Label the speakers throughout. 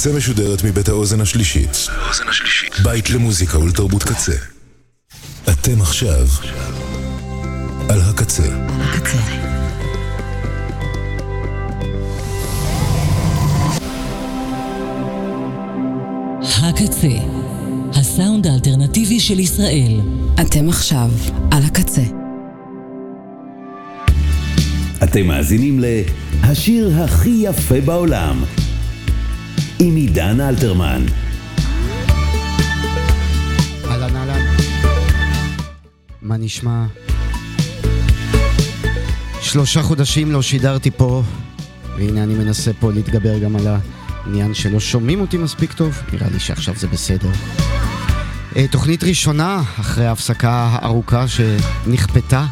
Speaker 1: הקצה משודרת מבית האוזן השלישית. בית למוזיקה ולתרבות קצה. אתם עכשיו על הקצה.
Speaker 2: הקצה, הסאונד האלטרנטיבי של ישראל.
Speaker 3: אתם עכשיו על הקצה.
Speaker 4: אתם מאזינים ל"השיר הכי יפה בעולם" עם עידן אלתרמן.
Speaker 5: אהלן אהלן. מה נשמע? שלושה חודשים לא שידרתי פה, והנה אני מנסה פה להתגבר גם על העניין שלא שומעים אותי מספיק טוב, נראה לי שעכשיו זה בסדר. אה, תוכנית ראשונה, אחרי ההפסקה הארוכה שנכפתה.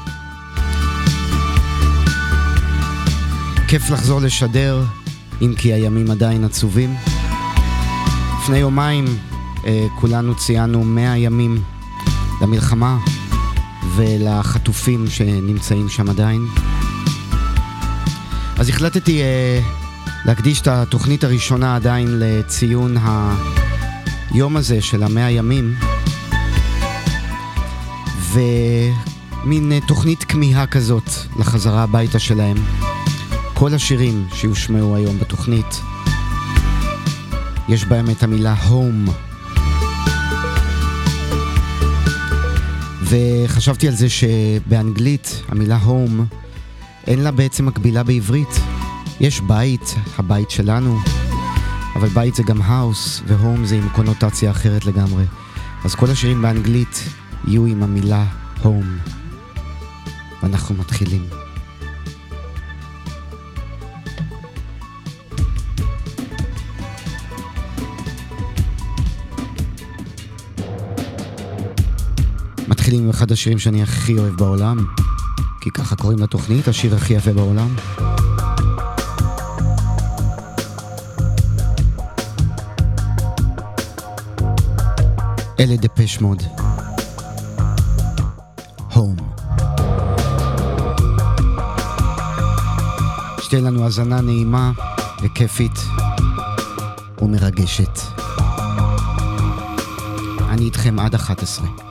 Speaker 5: כיף לחזור לשדר, אם כי הימים עדיין עצובים. לפני יומיים אה, כולנו ציינו 100 ימים למלחמה ולחטופים שנמצאים שם עדיין. אז החלטתי אה, להקדיש את התוכנית הראשונה עדיין לציון היום הזה של המאה ימים ומין אה, תוכנית כמיהה כזאת לחזרה הביתה שלהם. כל השירים שיושמעו היום בתוכנית יש בהם את המילה home. וחשבתי על זה שבאנגלית המילה home אין לה בעצם מקבילה בעברית. יש בית, הבית שלנו, אבל בית זה גם house, והום זה עם קונוטציה אחרת לגמרי. אז כל השירים באנגלית יהיו עם המילה home. ואנחנו מתחילים. מתחילים עם אחד השירים שאני הכי אוהב בעולם, כי ככה קוראים לתוכנית, השיר הכי יפה בעולם. אלה דפש מוד. הום. שתהיה לנו האזנה נעימה וכיפית ומרגשת. אני איתכם עד 11.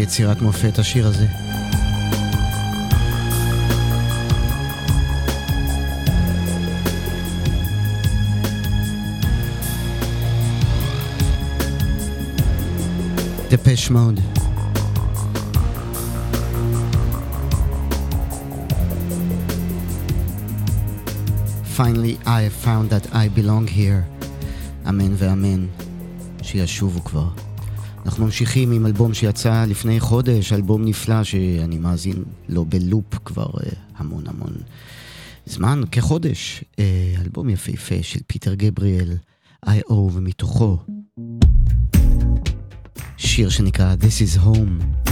Speaker 6: יצירת מופת השיר הזה. דפש מוד. Finally I have found that I belong here. אמן ואמן. שישובו כבר. אנחנו ממשיכים עם אלבום שיצא לפני חודש, אלבום נפלא שאני מאזין לו ב loop כבר אה, המון המון זמן, כחודש. אה, אלבום יפהפה של פיטר גבריאל, i/o. ומתוכו שיר שנקרא This is Home.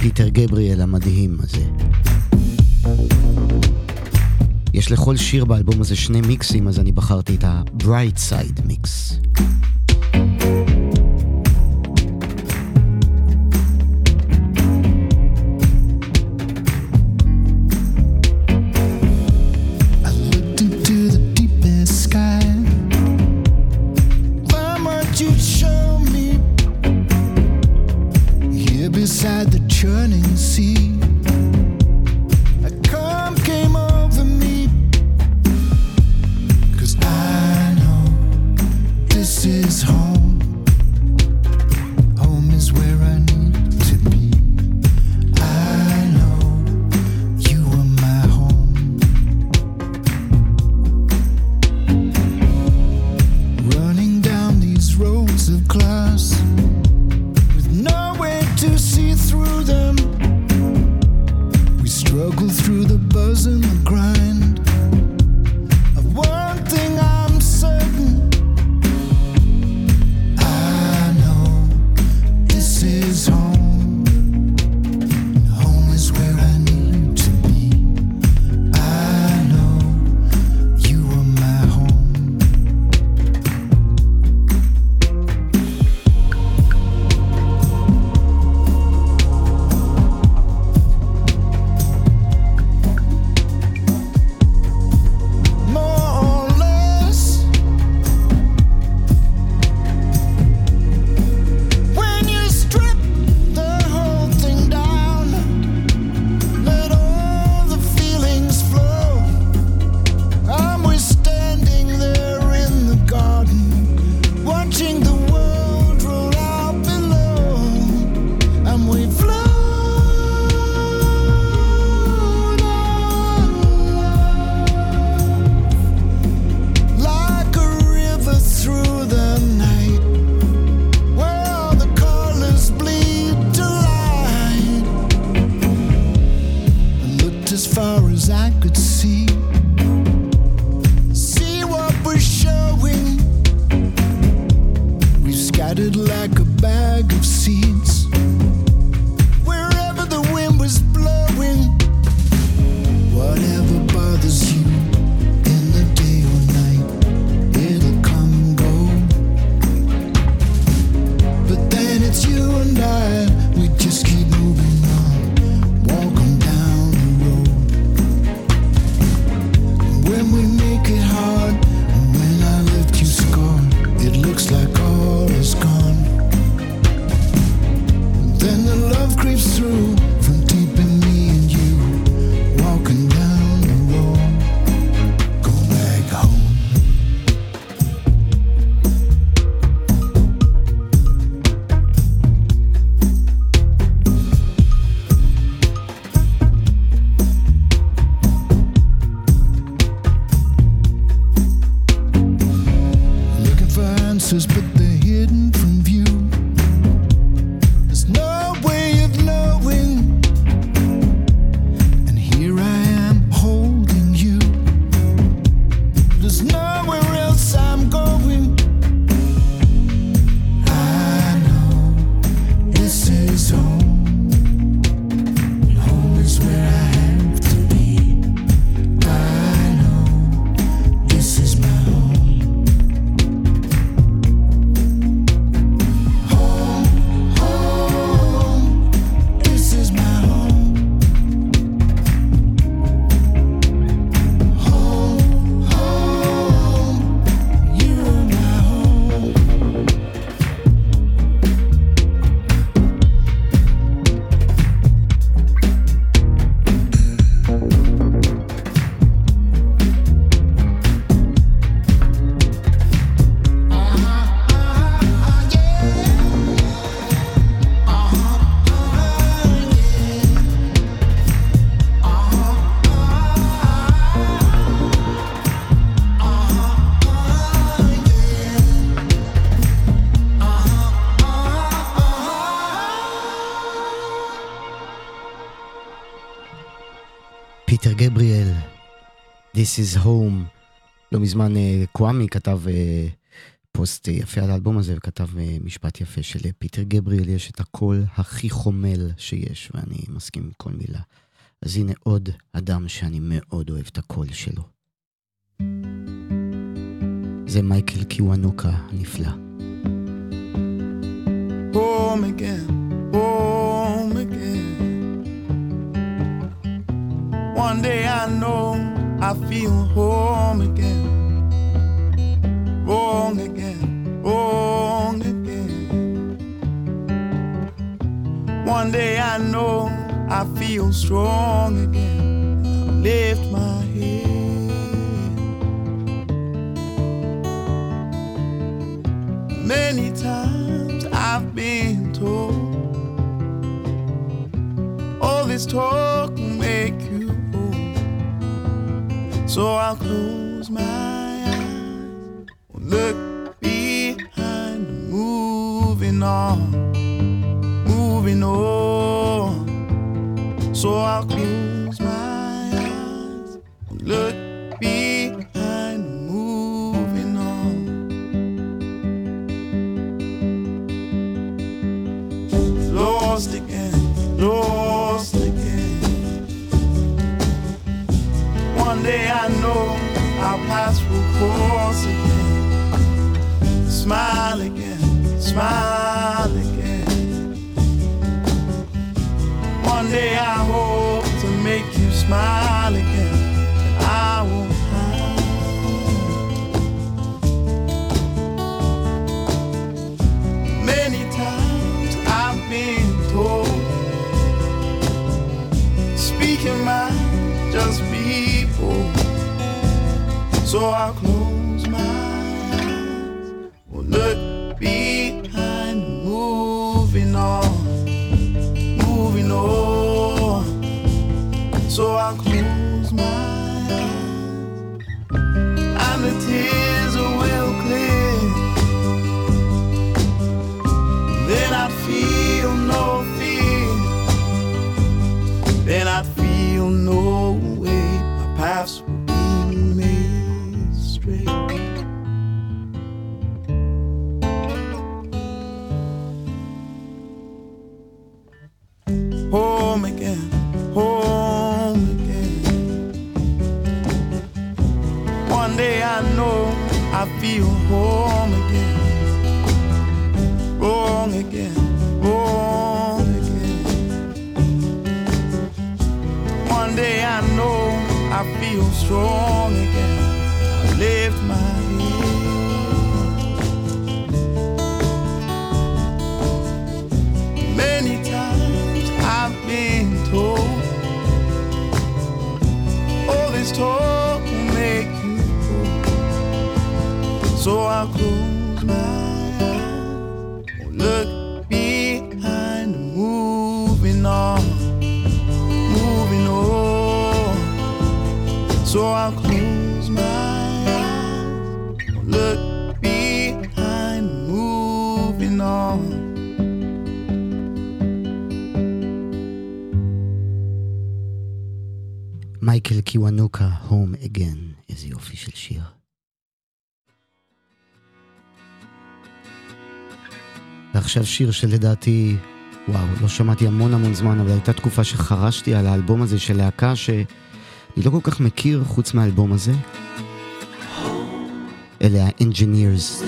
Speaker 6: פיטר גבריאל המדהים הזה. יש לכל שיר באלבום הזה שני מיקסים, אז אני בחרתי את ה-Bright Side Mix.
Speaker 7: This is Home. לא מזמן אה, קוואמי כתב אה, פוסט יפה על האלבום הזה וכתב משפט יפה שלפיטר גבריאל יש את הקול הכי חומל שיש ואני מסכים עם כל מילה. אז הנה עוד אדם שאני מאוד אוהב את הקול שלו. זה מייקל קיוונוקה הנפלא. Home again, home again. One day I know I feel home again. Wrong again, wrong again. One day I know I feel strong again. I lift my head. Many times I've been told all this talk So I'll close my eyes, look behind, moving on, moving on. So I'll close smile again. One day I hope to make you smile again. I won't hide. Many times I've been told, speaking mind, just people. So I'll ועכשיו שיר שלדעתי, וואו, לא שמעתי המון המון זמן, אבל הייתה תקופה שחרשתי על האלבום הזה של להקה שאני לא כל כך מכיר חוץ מהאלבום הזה. אלה ה-Engineers.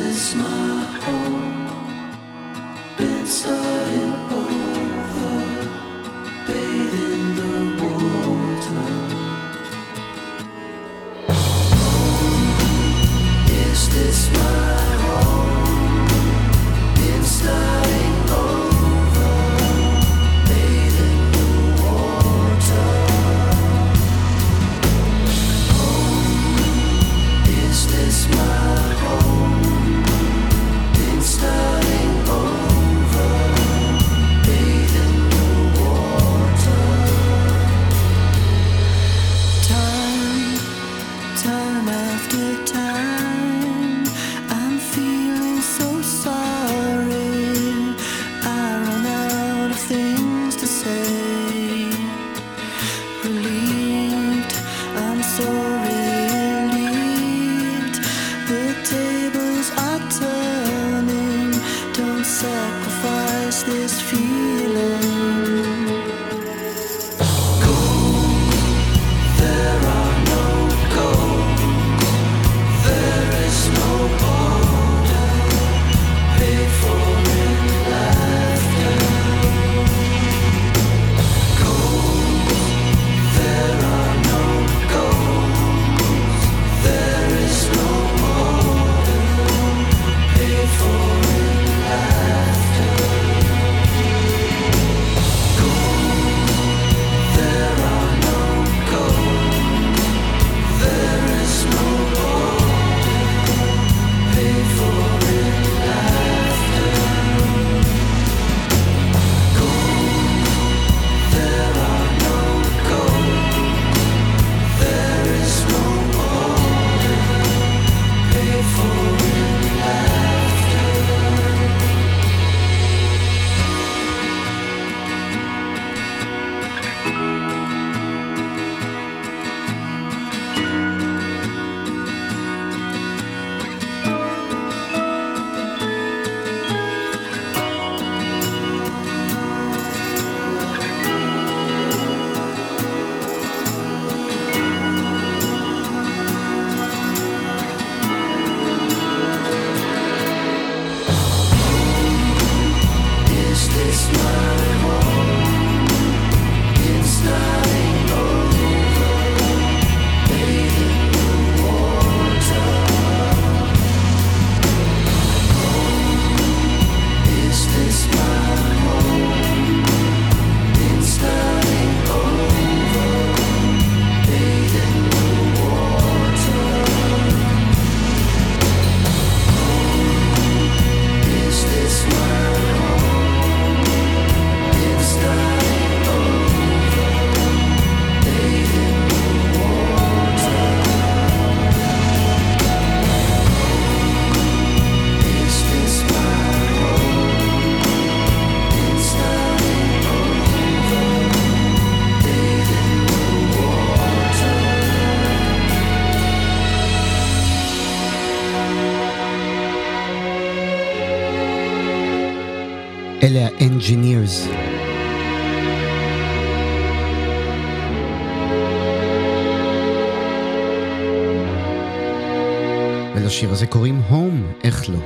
Speaker 8: ולשיר הזה קוראים Home, איך לא.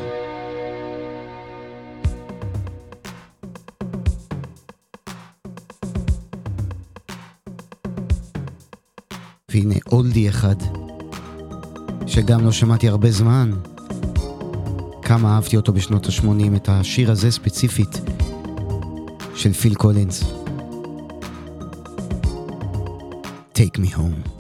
Speaker 8: והנה אולדי אחד, שגם לא שמעתי הרבה זמן, כמה אהבתי אותו בשנות ה-80, את השיר הזה ספציפית של פיל קולינס. Take me home.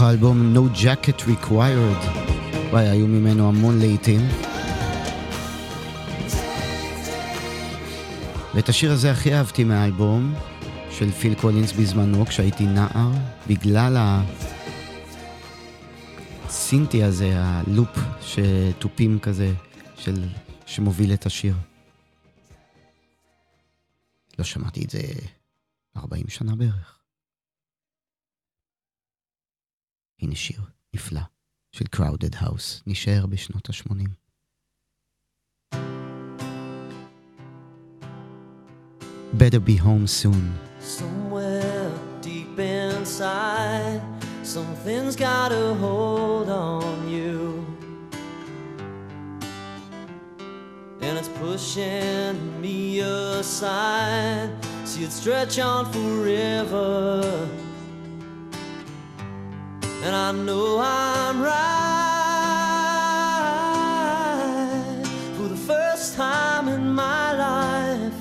Speaker 9: מתוך האלבום No Jacket Required. וואי, היו ממנו המון לעיתים. ואת השיר הזה הכי אהבתי מהאלבום של פיל קולינס בזמנו, כשהייתי נער, בגלל הסינטי הזה, הלופ שתופים כזה, של... שמוביל את השיר. לא שמעתי את זה 40 שנה בערך. הנה שיר נפלא של Crowded House, נשאר בשנות ה-80. Better be home soon.
Speaker 10: Somewhere deep inside, something's got a hold on you. And it's pushing me aside. See it stretch on forever. And I know I'm right for the first time in my life.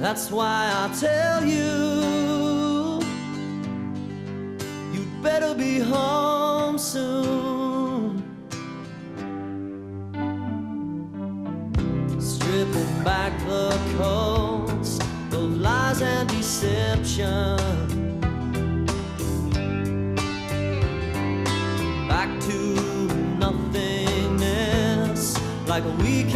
Speaker 10: That's why I tell you, you'd better be home soon. Stripping back the coats of lies and deception. Like a week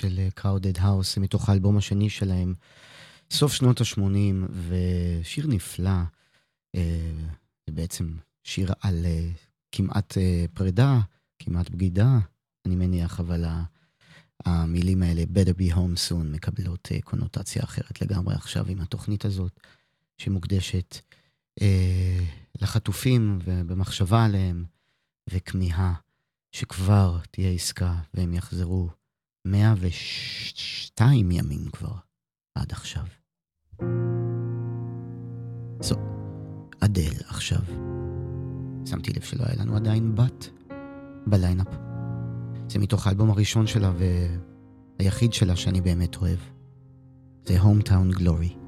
Speaker 9: של Crowded House, מתוך האלבום השני שלהם, סוף שנות ה-80, ושיר נפלא. אה, זה בעצם שיר על אה, כמעט אה, פרידה, כמעט בגידה, אני מניח, אבל המילים האלה, better be home soon, מקבלות אה, קונוטציה אחרת לגמרי עכשיו עם התוכנית הזאת, שמוקדשת אה, לחטופים ובמחשבה עליהם, וכמיהה. שכבר תהיה עסקה והם יחזרו 102 ימים כבר עד עכשיו. זו, אדל עכשיו. שמתי לב שלא היה לנו עדיין בת בליינאפ. זה מתוך האלבום הראשון שלה והיחיד שלה שאני באמת אוהב. זה Hometown Glory.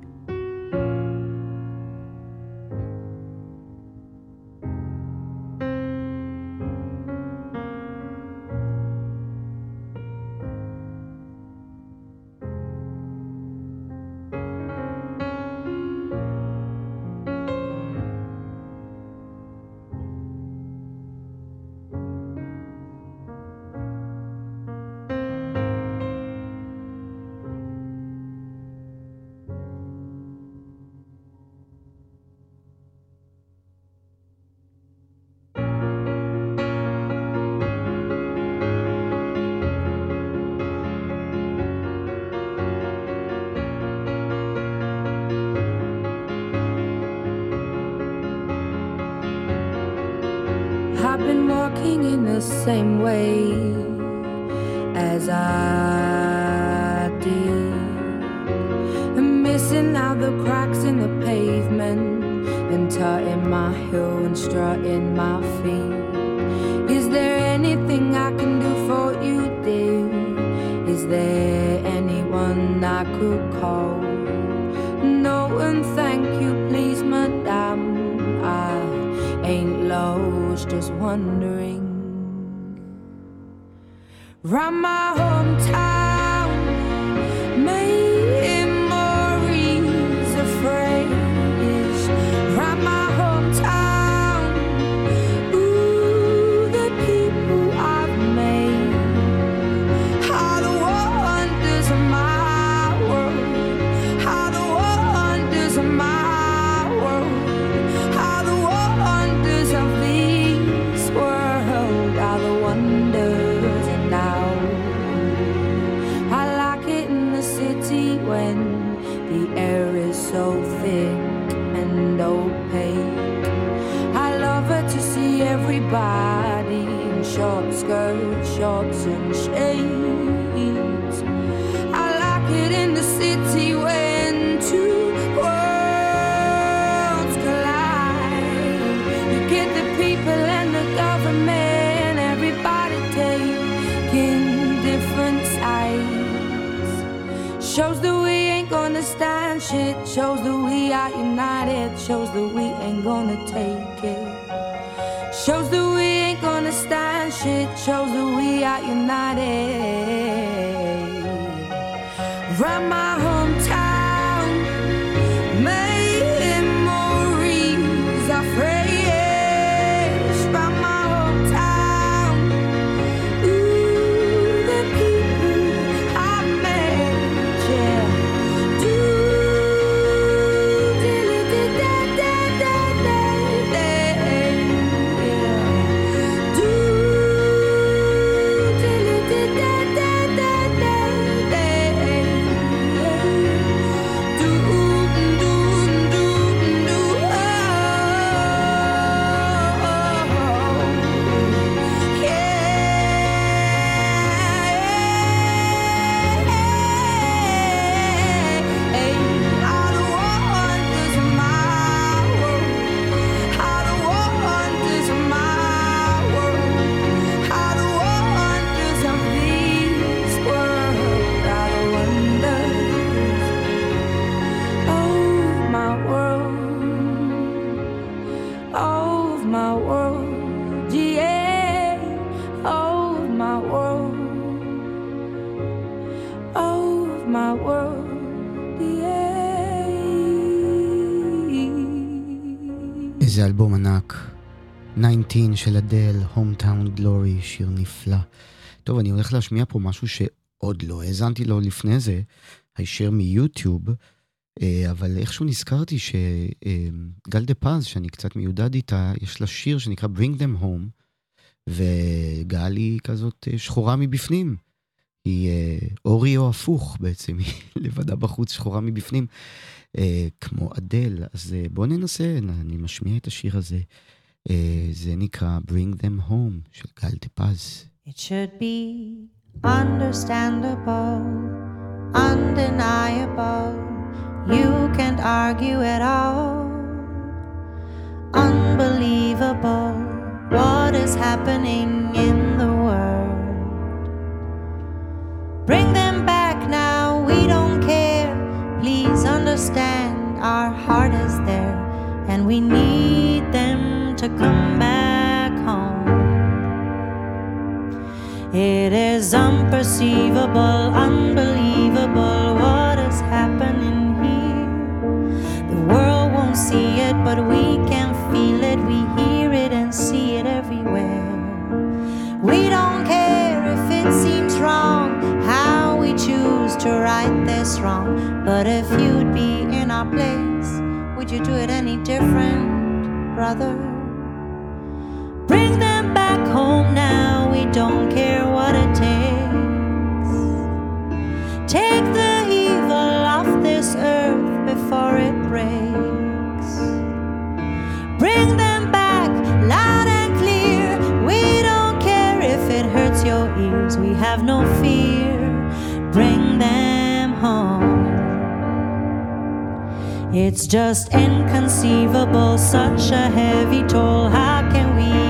Speaker 9: 19 של אדל, Hometown Glory, שיר נפלא. טוב, אני הולך להשמיע פה משהו שעוד לא האזנתי לו לפני זה, הישר מיוטיוב, אה, אבל איכשהו נזכרתי שגל דה פז, שאני קצת מיודד איתה, יש לה שיר שנקרא Bring Them Home, וגל היא כזאת אה, שחורה מבפנים. היא אה, אורי או הפוך בעצם, היא לבדה בחוץ, שחורה מבפנים, אה, כמו אדל. אז אה, בואו ננסה, אני משמיע את השיר הזה. אה, זה נקרא Bring Them Home של גל דה פז.
Speaker 11: It should be understandable, undeniable. You can't argue at all. Unbelievable what is happening in the world. Bring them back now, we don't care. Please understand our heart is there, and we need them to come back home. It is unperceivable, unbelievable what is happening here. The world won't see it, but we can feel it. We hear it and see it everywhere. We don't care if it seems wrong, how we choose to right this wrong. But if you'd be in our place, would you do it any different, brother? don't care what it takes. Take the evil off this earth before it breaks. Bring them back loud and clear. We don't care if it hurts your ears, we have no fear. Bring them home. It's just inconceivable, such a heavy toll. How can we?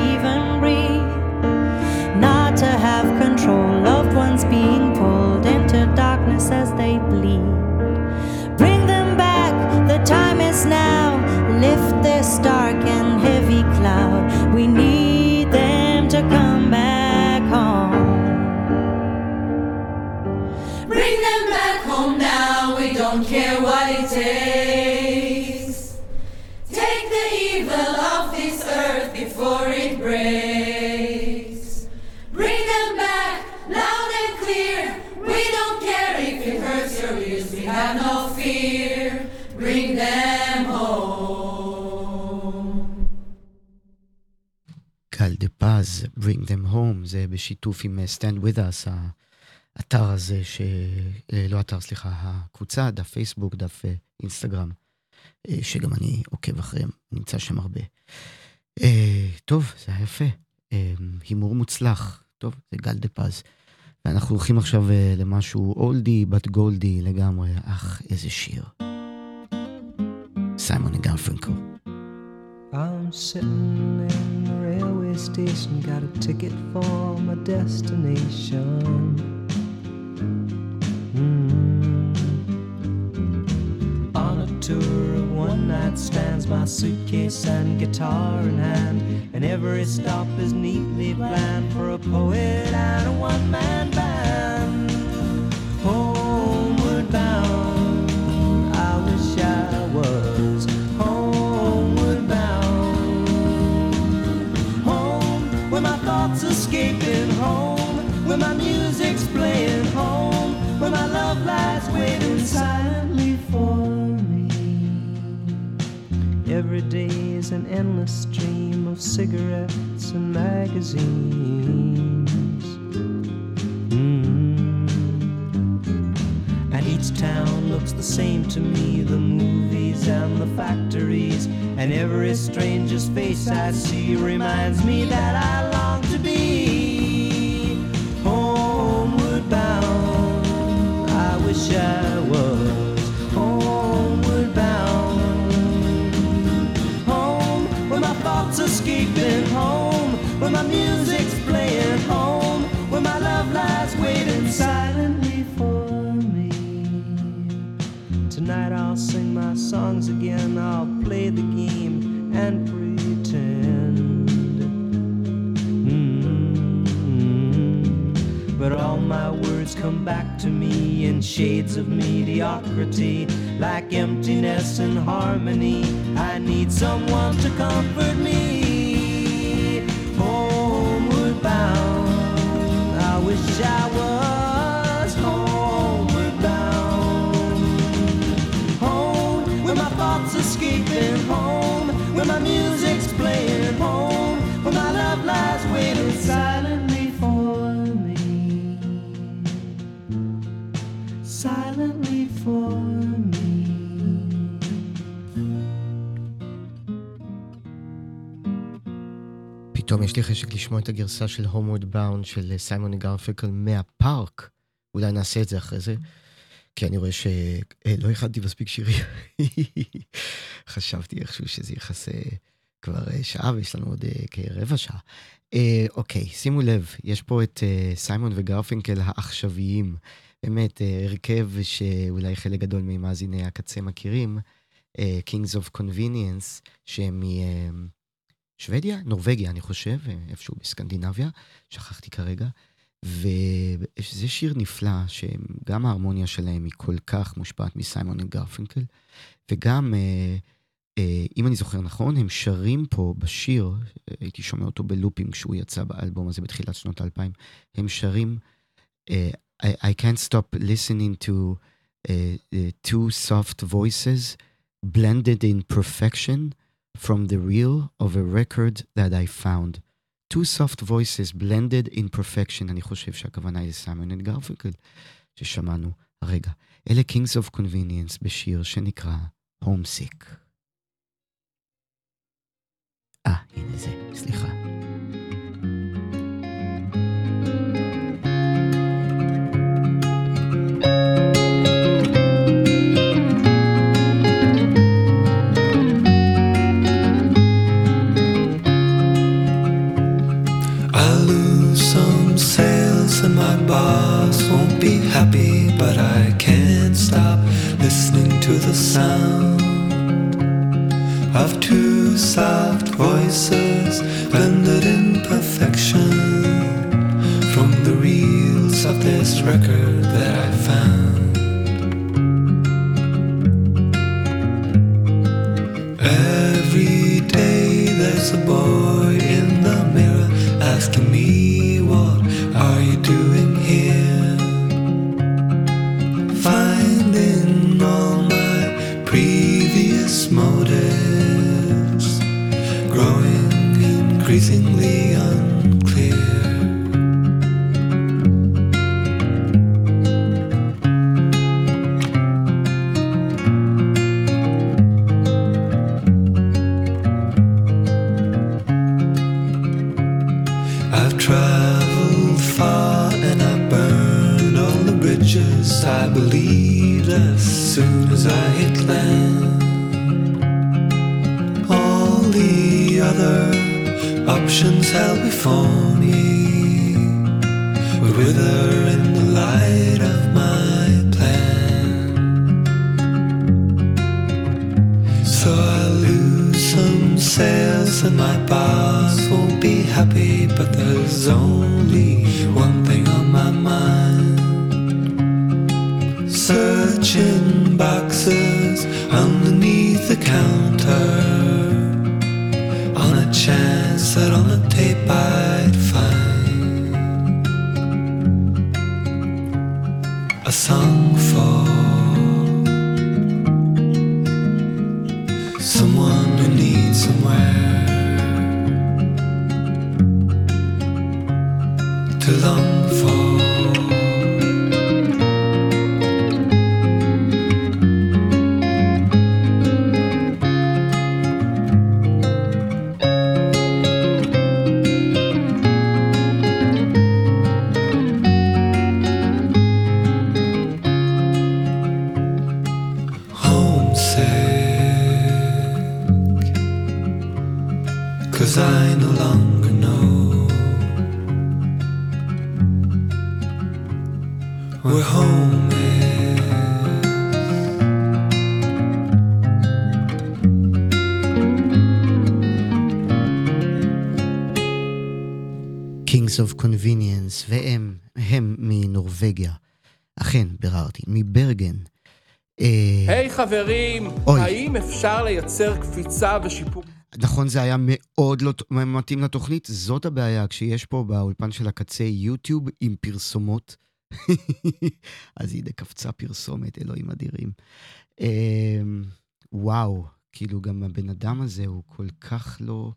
Speaker 12: Before it breaks. Bring them back loud and clear. We don't care if it hurts your ears, we have no fear. Bring them home.
Speaker 9: קל דה פז, Bring them home, זה בשיתוף עם אה, Stand with us, האתר הזה, ש... אה, לא אתר, סליחה, הקבוצה, דף פייסבוק, דף אה, אינסטגרם, אה, שגם אני עוקב אחריהם, נמצא שם הרבה. אה, טוב, זה היה יפה. אה, הימור מוצלח. טוב, זה גל דה פז. ואנחנו הולכים עכשיו אה, למשהו אולדי בת גולדי לגמרי. אך, איזה שיר. סיימון גרפינקל.
Speaker 10: I'm sitting in the railway station, got a ticket for my destination. Suitcase and guitar in hand, and every stop is neatly planned for a poet and a one man band. An endless stream of cigarettes and magazines. Mm. And each town looks the same to me the movies and the factories. And every stranger's face I see reminds me that I long to be back to me in shades of mediocrity, like emptiness and harmony. I need someone to comfort me. Homeward bound, I wish I was
Speaker 9: יש לי חשק לשמוע את הגרסה של Homeward Bound של סיימון גרפיקל מהפארק. אולי נעשה את זה אחרי זה. כי אני רואה שלא הכנתי מספיק שירים. חשבתי איכשהו שזה יכסה כבר אה, שעה ויש לנו עוד אה, כרבע שעה. אה, אוקיי, שימו לב, יש פה את אה, סיימון וגרפינקל העכשוויים. באמת, אה, הרכב שאולי חלק גדול ממאזיני הקצה מכירים, אה, Kings of Convenience, שהם משוודיה, נורבגיה, אני חושב, איפשהו בסקנדינביה, שכחתי כרגע. וזה שיר נפלא, שגם ההרמוניה שלהם היא כל כך מושפעת מסיימון גרפינקל, וגם, אה, אה, אם אני זוכר נכון, הם שרים פה בשיר, הייתי שומע אותו בלופים כשהוא יצא באלבום הזה בתחילת שנות האלפיים, הם שרים, אה, I, can't stop listening to uh, two soft voices blended in perfection from the reel of a record that I found. two soft voices blended in perfection, אני חושב שהכוונה היא לסיימון את גרפינקל, ששמענו הרגע. אלה Kings of Convenience בשיר שנקרא Homesick. אה, הנה זה, סליחה.
Speaker 13: be happy, but I can't stop listening to the sound of two soft voices blended in perfection from the reels of this record that I found. Every day there's a boy.
Speaker 9: Kings of Convenience, והם, הם מנורבגיה. אכן, ביררתי, מברגן. אה,
Speaker 14: היי חברים,
Speaker 9: אוי.
Speaker 14: האם אפשר לייצר קפיצה ושיפור?
Speaker 9: נכון, זה היה מאוד לא מתאים לתוכנית, זאת הבעיה, כשיש פה באולפן של הקצה יוטיוב עם פרסומות. אז הנה קפצה פרסומת, אלוהים אדירים. אמ, וואו, כאילו גם הבן אדם הזה הוא כל כך לא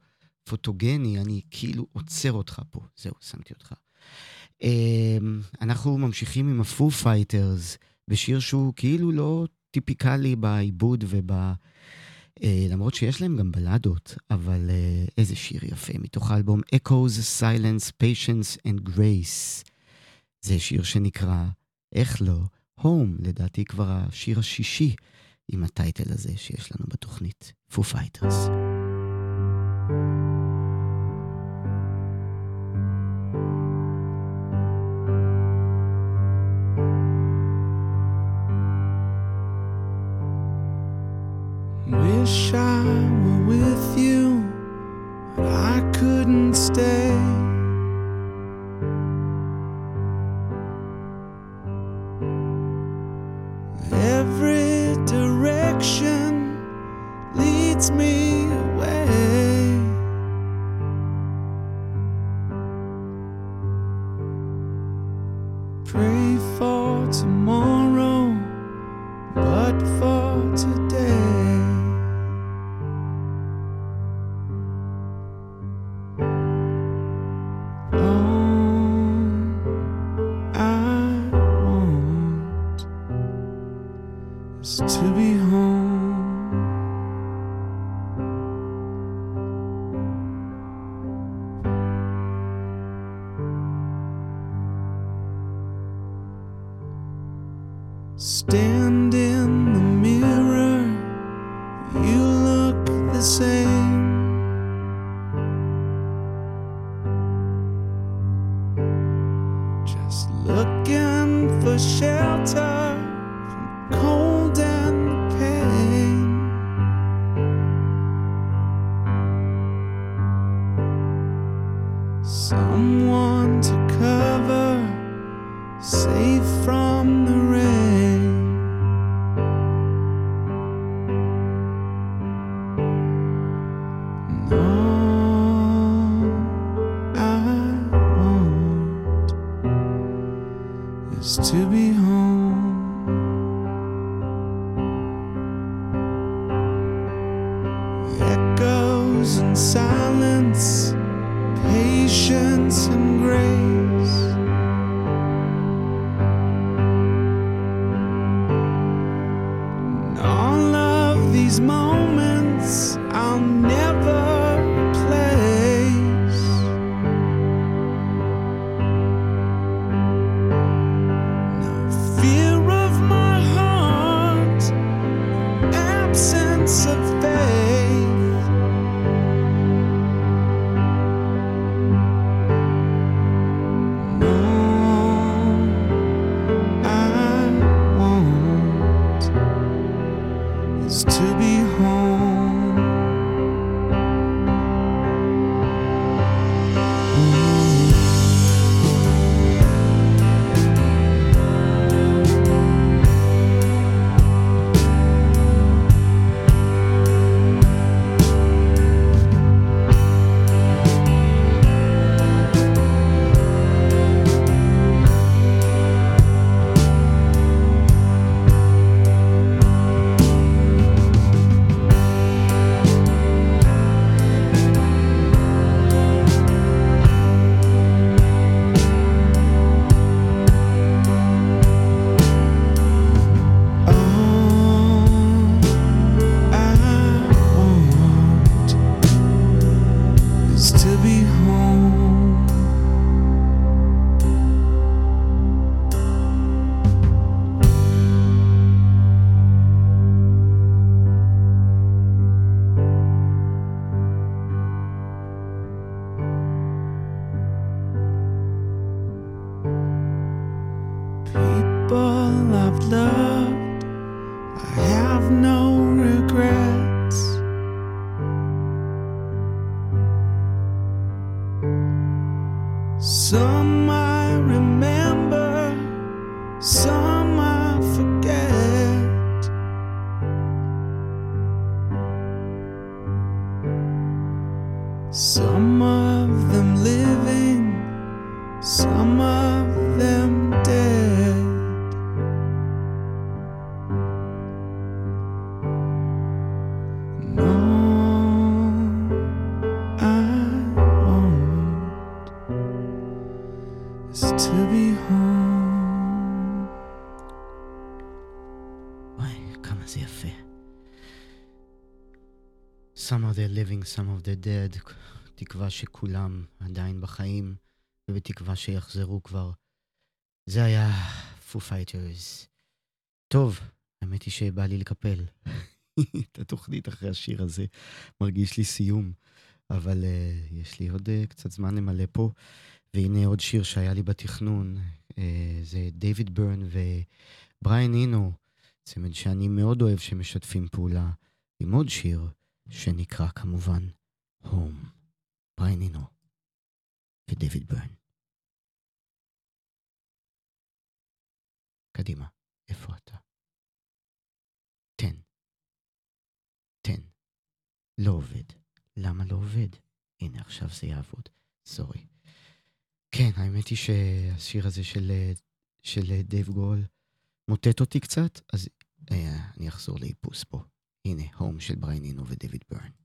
Speaker 9: פוטוגני, אני כאילו עוצר אותך פה. זהו, שמתי אותך. אמ, אנחנו ממשיכים עם הפו פייטרס, בשיר שהוא כאילו לא טיפיקלי בעיבוד וב... אה, למרות שיש להם גם בלדות, אבל אה, איזה שיר יפה, מתוך האלבום Echoes, Silence, Patience and Grace. זה שיר שנקרא, איך לא, Home, לדעתי כבר השיר השישי עם הטייטל הזה שיש לנו בתוכנית, Foo Fighters.
Speaker 13: I
Speaker 15: I've loved, I have no
Speaker 9: the dead. תקווה שכולם עדיין בחיים, ובתקווה שיחזרו כבר. זה היה פו פייטרס. טוב, האמת היא שבא לי לקפל את התוכנית אחרי השיר הזה. מרגיש לי סיום, אבל אה, יש לי עוד אה, קצת זמן למלא פה. והנה עוד שיר שהיה לי בתכנון, אה, זה דייוויד ברן ובריאן אינו, צמד שאני מאוד אוהב שמשתפים פעולה עם עוד שיר שנקרא כמובן Home. בריאן אינו ודייוויד ברן. קדימה, איפה אתה? תן. תן. לא עובד. למה לא עובד? הנה, עכשיו זה יעבוד. sorry. כן, האמת היא שהשיר הזה של, של דייב גרוהל מוטט אותי קצת, אז אה, אני אחזור לאיפוס פה. הנה, הום של בריין אינו ודייוויד ברן.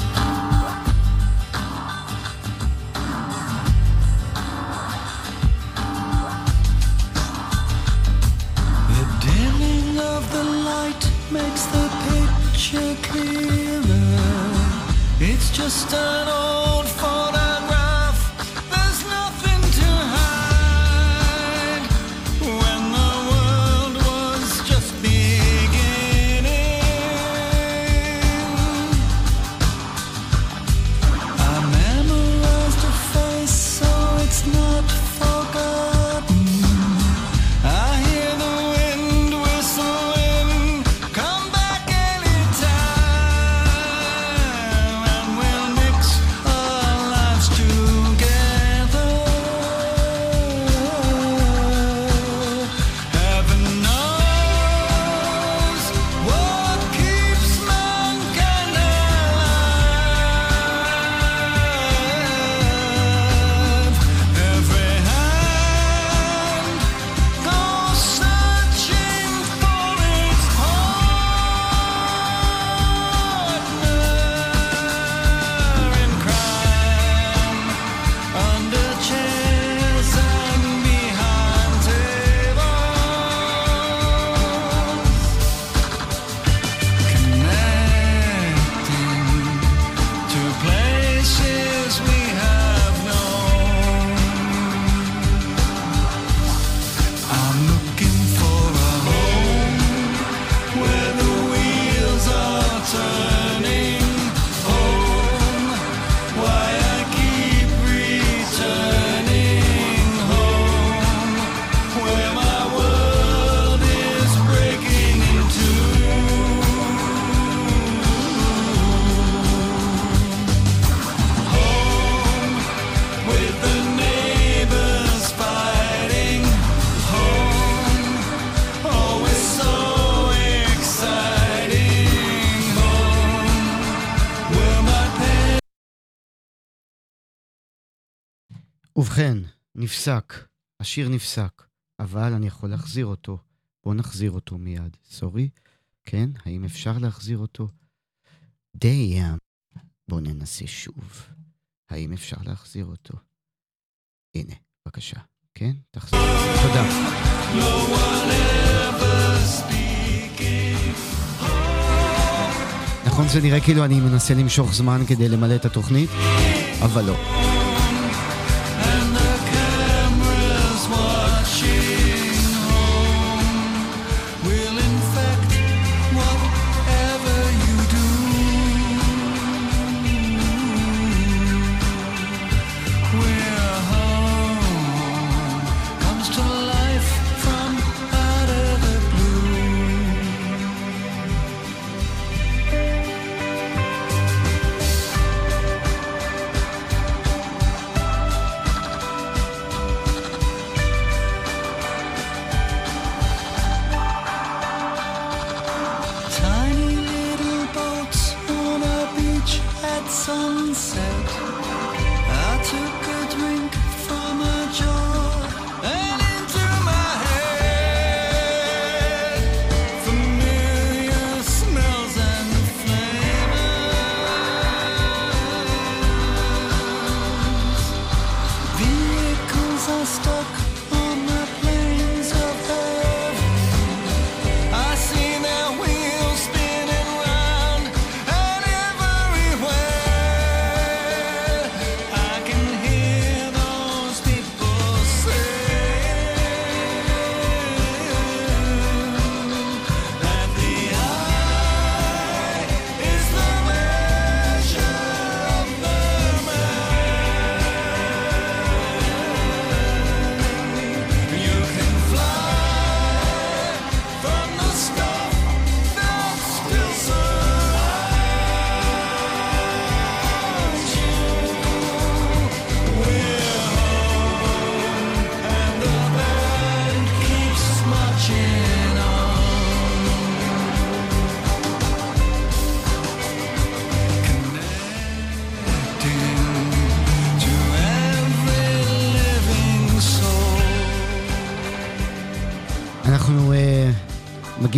Speaker 5: ובכן, נפסק, השיר נפסק, אבל אני יכול להחזיר אותו. בואו נחזיר אותו מיד. סורי? כן? האם אפשר להחזיר אותו? די, בואו ננסה שוב. האם אפשר להחזיר אותו? הנה, בבקשה. כן? תחזיר. תודה. נכון זה נראה כאילו אני מנסה למשוך זמן כדי למלא את התוכנית, אבל לא.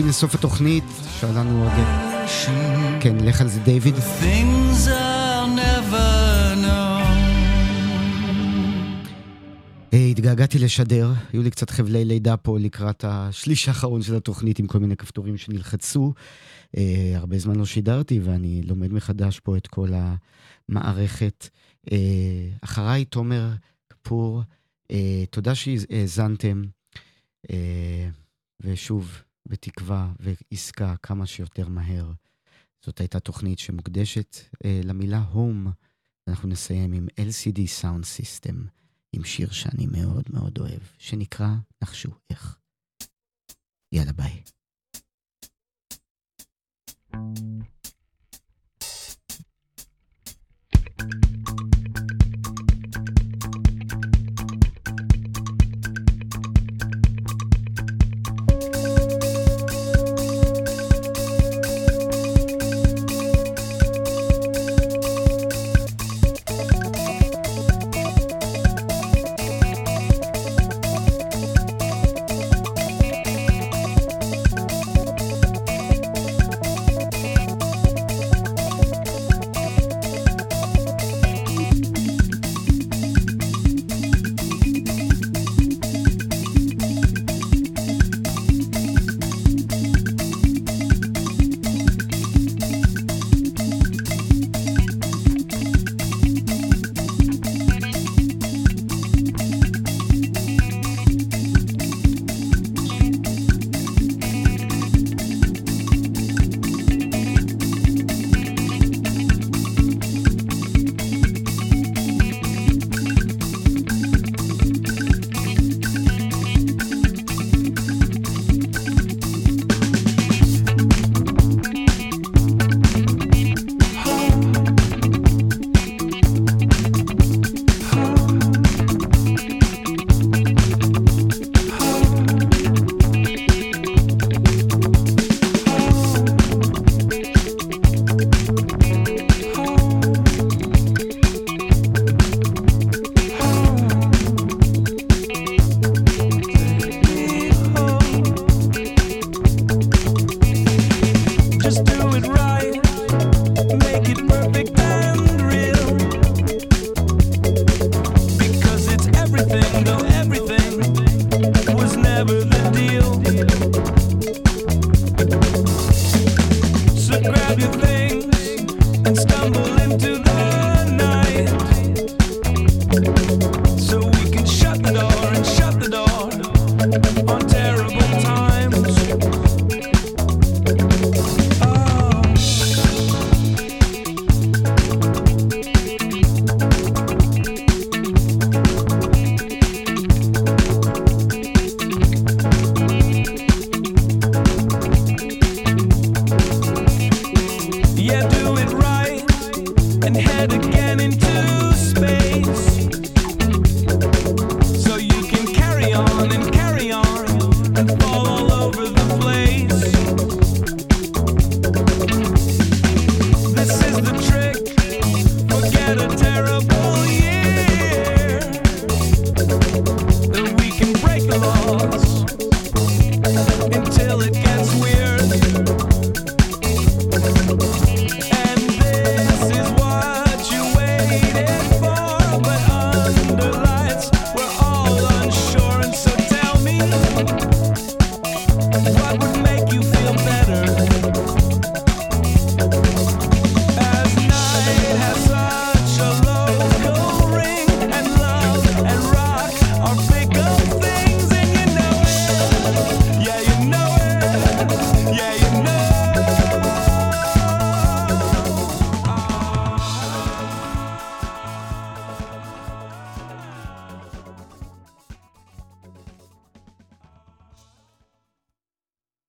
Speaker 5: מגיעים לסוף התוכנית, שאלנו עוד... כן, לך על זה דיוויד. התגעגעתי לשדר, היו לי קצת חבלי לידה פה לקראת השליש האחרון של התוכנית עם כל מיני כפתורים שנלחצו. Uh, הרבה זמן לא שידרתי ואני לומד מחדש פה את כל המערכת. Uh, אחריי תומר כפור, uh, תודה שהאזנתם, uh, ושוב, בתקווה ועסקה כמה שיותר מהר. זאת הייתה תוכנית שמוקדשת uh, למילה הום. אנחנו נסיים עם LCD Sound System. עם שיר שאני מאוד מאוד אוהב, שנקרא נחשו איך. יאללה ביי.